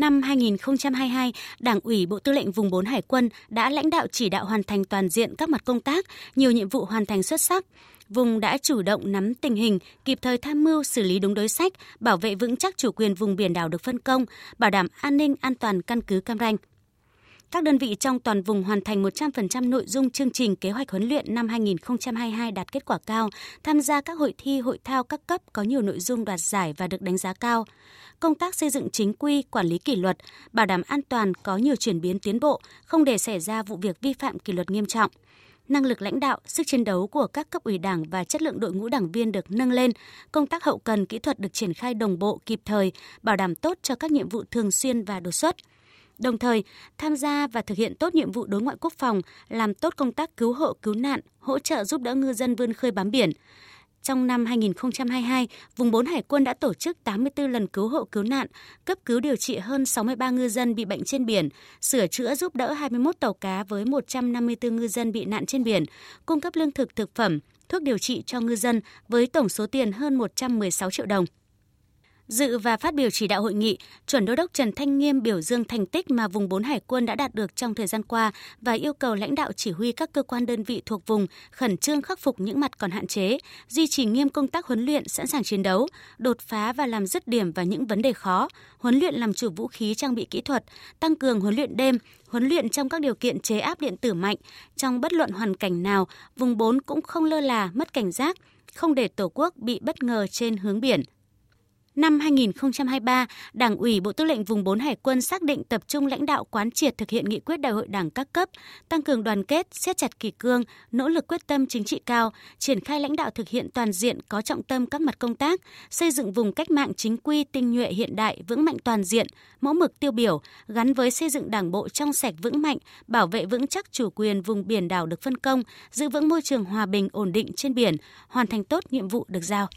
Năm 2022, Đảng ủy Bộ Tư lệnh Vùng 4 Hải quân đã lãnh đạo chỉ đạo hoàn thành toàn diện các mặt công tác, nhiều nhiệm vụ hoàn thành xuất sắc. Vùng đã chủ động nắm tình hình, kịp thời tham mưu xử lý đúng đối sách, bảo vệ vững chắc chủ quyền vùng biển đảo được phân công, bảo đảm an ninh an toàn căn cứ Cam Ranh. Các đơn vị trong toàn vùng hoàn thành 100% nội dung chương trình kế hoạch huấn luyện năm 2022 đạt kết quả cao, tham gia các hội thi, hội thao các cấp có nhiều nội dung đoạt giải và được đánh giá cao. Công tác xây dựng chính quy, quản lý kỷ luật, bảo đảm an toàn có nhiều chuyển biến tiến bộ, không để xảy ra vụ việc vi phạm kỷ luật nghiêm trọng. Năng lực lãnh đạo, sức chiến đấu của các cấp ủy Đảng và chất lượng đội ngũ đảng viên được nâng lên, công tác hậu cần kỹ thuật được triển khai đồng bộ kịp thời, bảo đảm tốt cho các nhiệm vụ thường xuyên và đột xuất đồng thời tham gia và thực hiện tốt nhiệm vụ đối ngoại quốc phòng, làm tốt công tác cứu hộ cứu nạn, hỗ trợ giúp đỡ ngư dân vươn khơi bám biển. Trong năm 2022, vùng 4 Hải quân đã tổ chức 84 lần cứu hộ cứu nạn, cấp cứu điều trị hơn 63 ngư dân bị bệnh trên biển, sửa chữa giúp đỡ 21 tàu cá với 154 ngư dân bị nạn trên biển, cung cấp lương thực thực phẩm, thuốc điều trị cho ngư dân với tổng số tiền hơn 116 triệu đồng. Dự và phát biểu chỉ đạo hội nghị, chuẩn đô đốc Trần Thanh Nghiêm biểu dương thành tích mà vùng 4 Hải quân đã đạt được trong thời gian qua và yêu cầu lãnh đạo chỉ huy các cơ quan đơn vị thuộc vùng khẩn trương khắc phục những mặt còn hạn chế, duy trì nghiêm công tác huấn luyện sẵn sàng chiến đấu, đột phá và làm dứt điểm vào những vấn đề khó, huấn luyện làm chủ vũ khí trang bị kỹ thuật, tăng cường huấn luyện đêm, huấn luyện trong các điều kiện chế áp điện tử mạnh, trong bất luận hoàn cảnh nào, vùng 4 cũng không lơ là, mất cảnh giác, không để Tổ quốc bị bất ngờ trên hướng biển. Năm 2023, Đảng ủy Bộ Tư lệnh Vùng 4 Hải quân xác định tập trung lãnh đạo quán triệt thực hiện nghị quyết đại hội đảng các cấp, tăng cường đoàn kết, siết chặt kỷ cương, nỗ lực quyết tâm chính trị cao, triển khai lãnh đạo thực hiện toàn diện có trọng tâm các mặt công tác, xây dựng vùng cách mạng chính quy, tinh nhuệ hiện đại, vững mạnh toàn diện, mẫu mực tiêu biểu, gắn với xây dựng đảng bộ trong sạch vững mạnh, bảo vệ vững chắc chủ quyền vùng biển đảo được phân công, giữ vững môi trường hòa bình ổn định trên biển, hoàn thành tốt nhiệm vụ được giao.